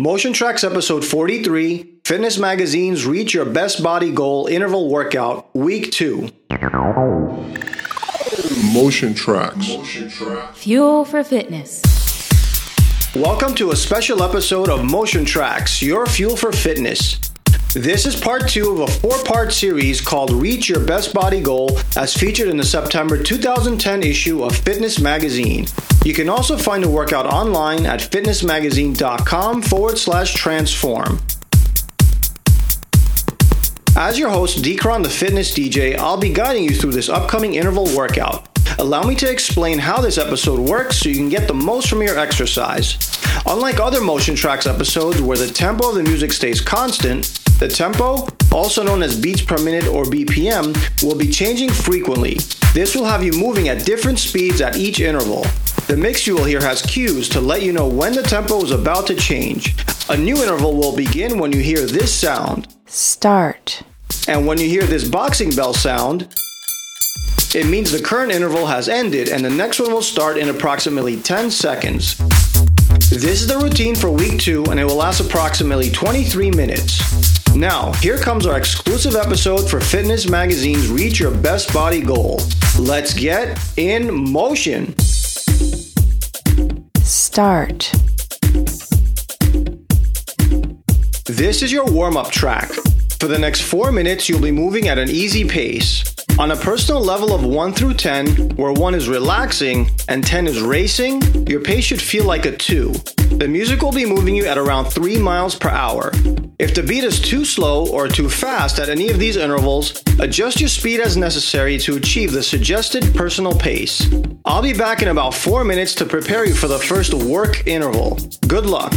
Motion Traxx episode 43, Fitness Magazine's Reach Your Best Body Goal Interval Workout, Week 2. Motion Traxx. Fuel for Fitness. Welcome to a special episode of Motion Traxx, your fuel for fitness. This is part two of a four part series called Reach Your Best Body Goal, as featured in the September 2010 issue of Fitness Magazine. You can also find the workout online at fitnessmagazine.com forward slash transform. As your host, Deekron the Fitness DJ, I'll be guiding you through this upcoming interval workout. Allow me to explain how this episode works so you can get the most from your exercise. Unlike other Motion Traxx episodes where the tempo of the music stays constant, the tempo, also known as beats per minute or BPM, will be changing frequently. This will have you moving at different speeds at each interval. The mix you will hear has cues to let you know when the tempo is about to change. A new interval will begin when you hear this sound. Start. And when you hear this boxing bell sound, it means the current interval has ended and the next one will start in approximately 10 seconds. This is the routine for week two and it will last approximately 23 minutes. Now, here comes our exclusive episode for Fitness Magazine's Reach Your Best Body Goal. Let's get in motion. Start. This is your warm up track. For the next four minutes, you'll be moving at an easy pace. On a personal level of 1 through 10, where 1 is relaxing and 10 is racing, your pace should feel like a 2. The music will be moving you at around 3 miles per hour. If the beat is too slow or too fast at any of these intervals, adjust your speed as necessary to achieve the suggested personal pace. I'll be back in about 4 minutes to prepare you for the first work interval. Good luck!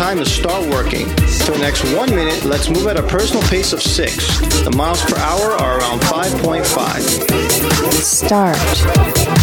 Time to start working. For the next one minute, let's move at a personal pace of 6. The miles per hour are around 5.5. Start.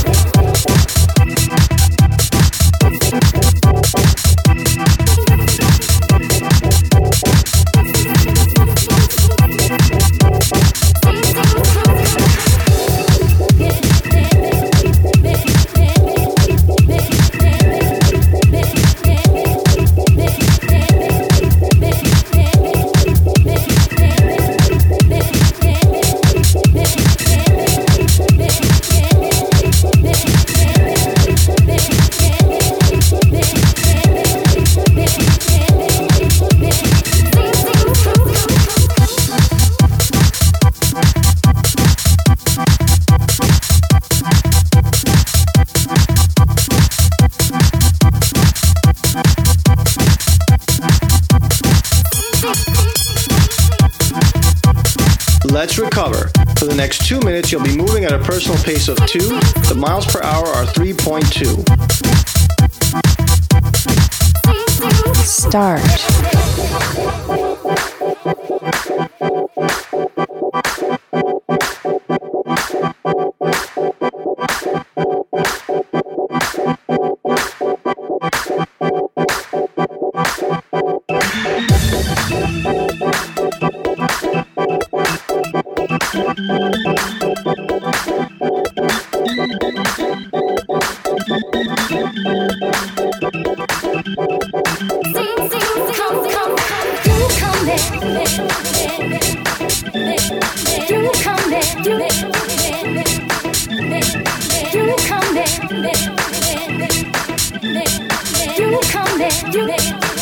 Let's recover. For the next two minutes, you'll be moving at a personal pace of 2. The miles per hour are 3.2. Start. Let's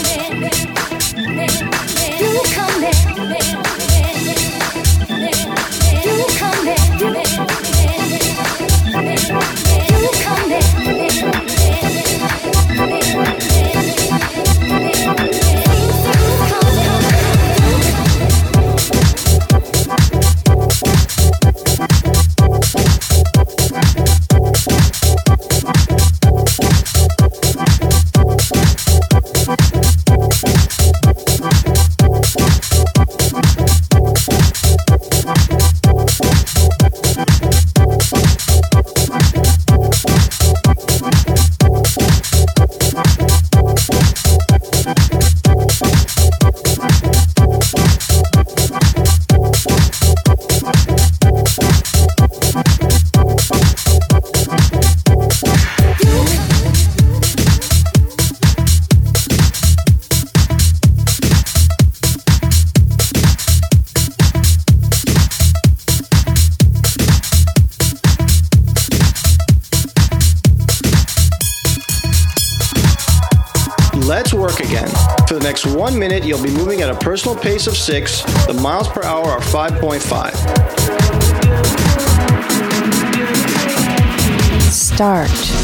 personal pace of 6. The miles per hour are 5.5. Start.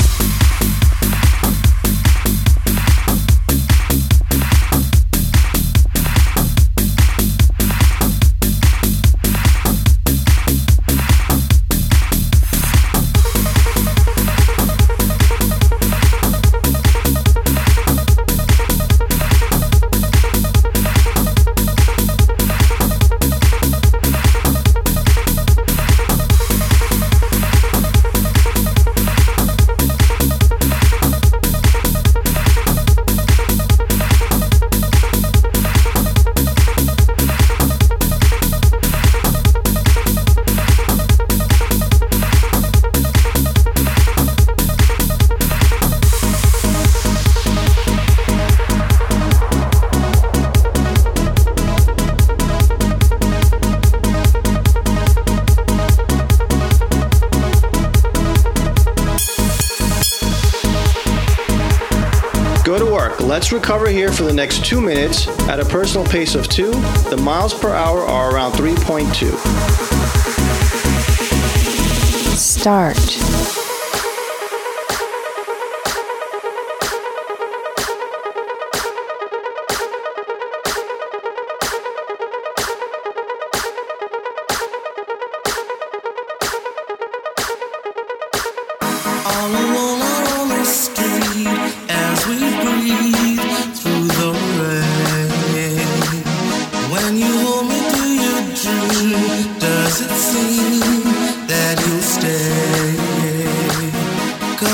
Work. Let's recover here for the next two minutes at a personal pace of 2. The miles per hour are around 3.2. Start.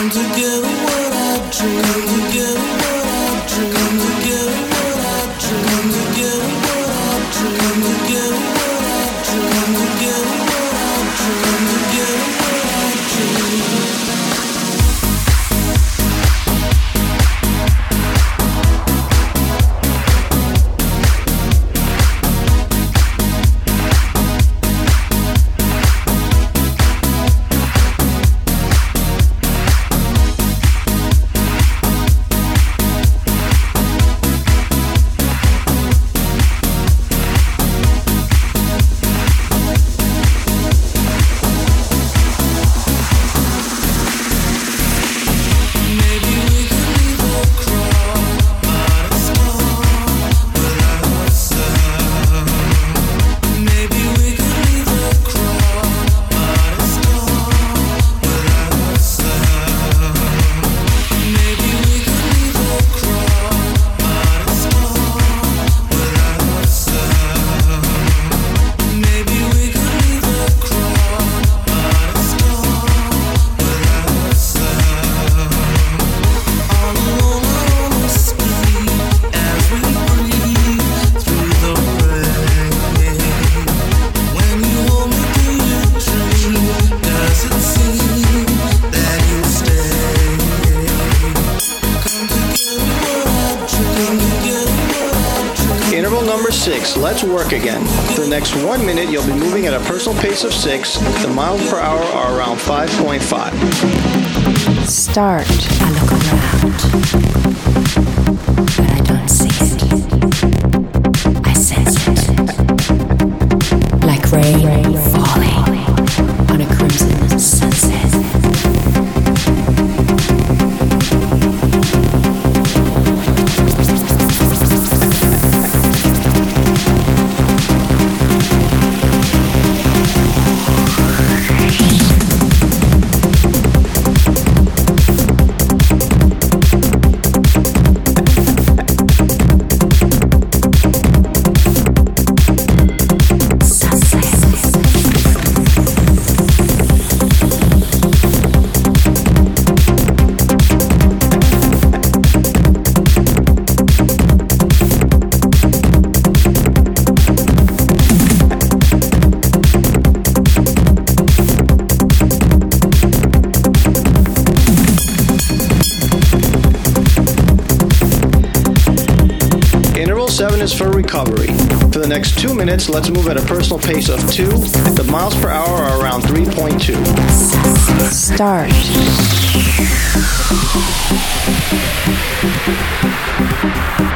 together what I dream, come together what I dream. again. For the next one minute, you'll be moving at a personal pace of six. The miles per hour are around 5.5. Start. I look around, but I don't see it. I sense it. Like rain. minutes, let's move at a personal pace of 2. The miles per hour are around 3.2. Start. Start.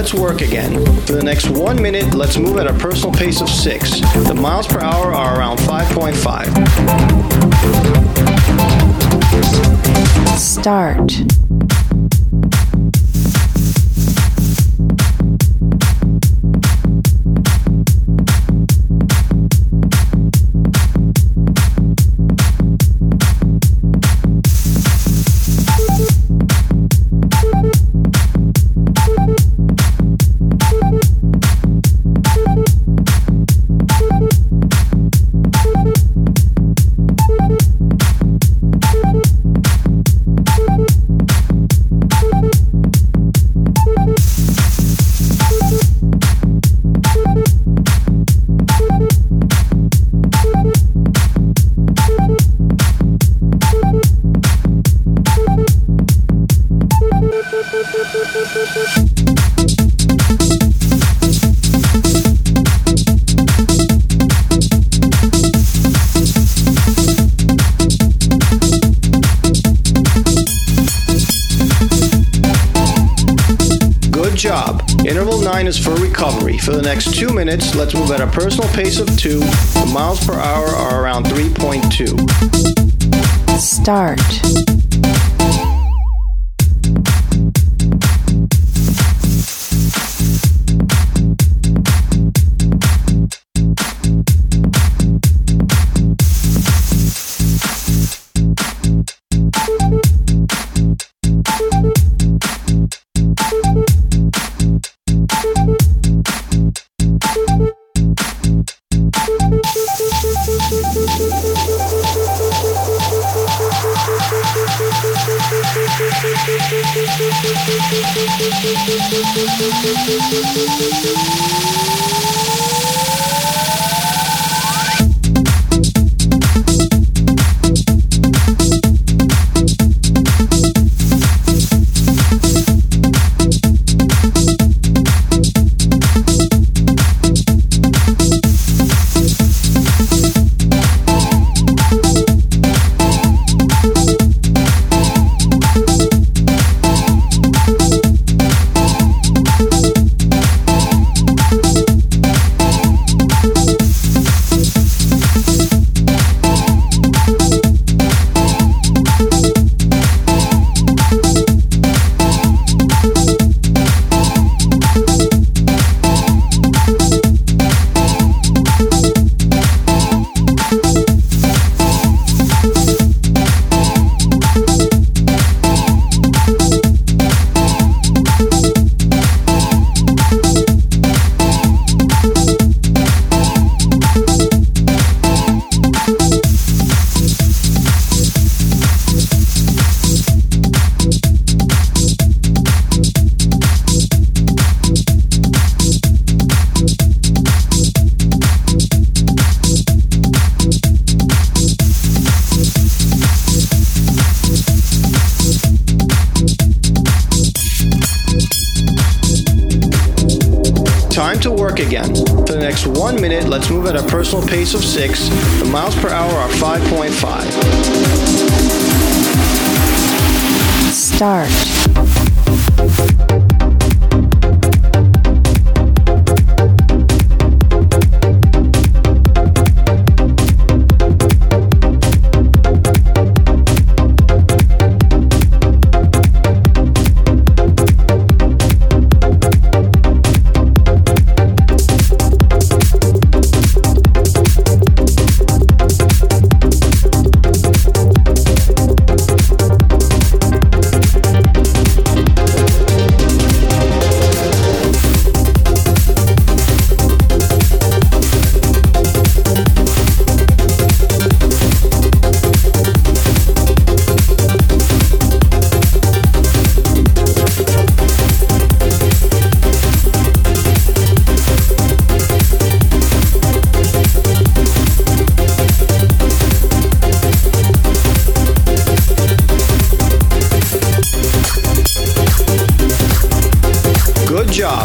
Let's work again. For the next one minute, let's move at a personal pace of 6. The miles per hour are around 5.5. Start. For the next 2 minutes, let's move at a personal pace of 2. The miles per hour are around 3.2. Start. Next 1 minute, let's move at a personal pace of 6. The miles per hour are 5.5. Start.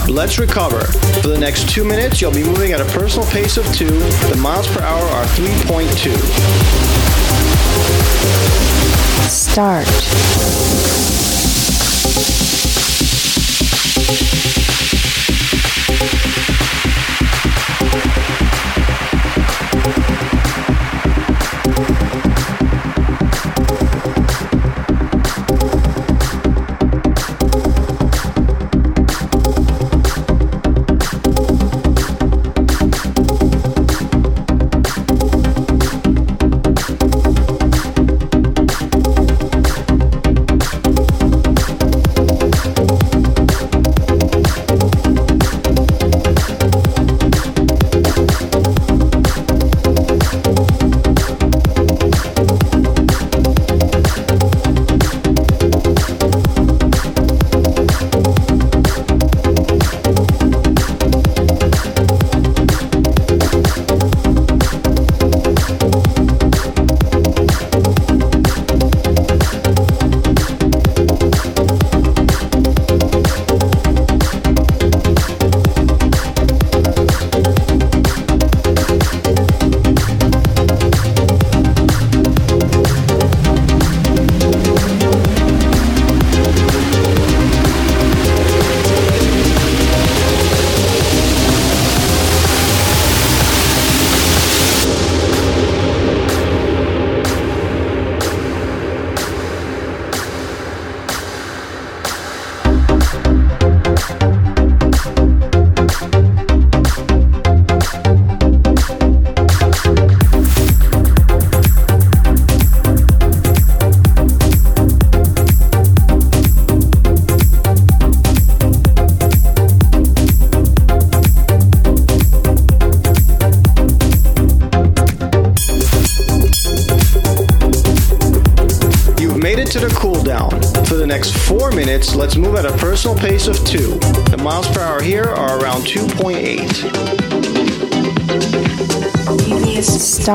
Let's recover. For the next 2 minutes, you'll be moving at a personal pace of 2. The miles per hour are 3.2. Start.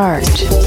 Start.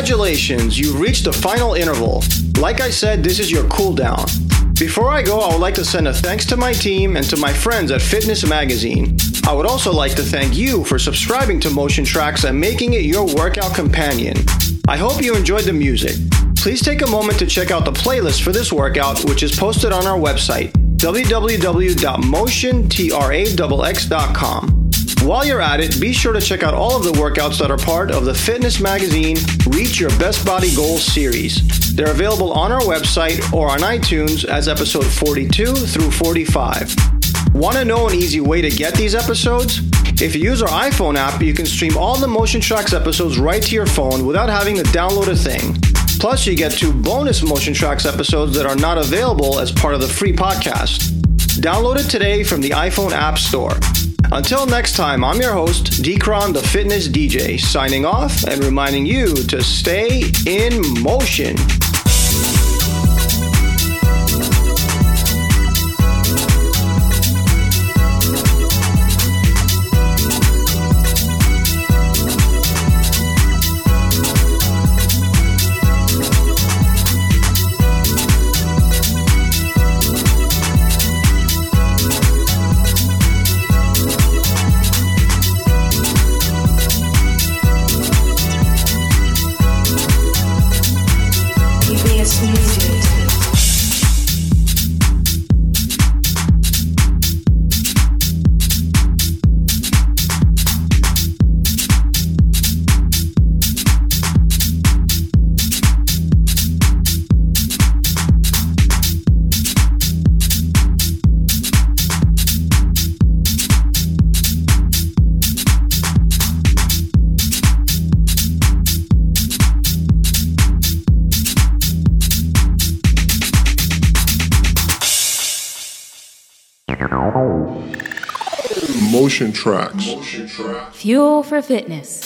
Congratulations, you've reached the final interval. Like I said, this is your cooldown. Before I go, I would like to send a thanks to my team and to my friends at Fitness Magazine. I would also like to thank you for subscribing to Motion Traxx and making it your workout companion. I hope you enjoyed the music. Please take a moment to check out the playlist for this workout, which is posted on our website, www.motiontraxx.com. While you're at it, be sure to check out all of the workouts that are part of the Fitness Magazine Reach Your Best Body Goals series. They're available on our website or on iTunes as episode 42 through 45. Want to know an easy way to get these episodes? If you use our iPhone app, you can stream all the Motion Traxx episodes right to your phone without having to download a thing. Plus, you get two bonus Motion Traxx episodes that are not available as part of the free podcast. Download it today from the iPhone App Store. Until next time, I'm your host, Deekron the Fitness DJ, signing off and reminding you to stay in motion. Motion Traxx. Fuel for fitness.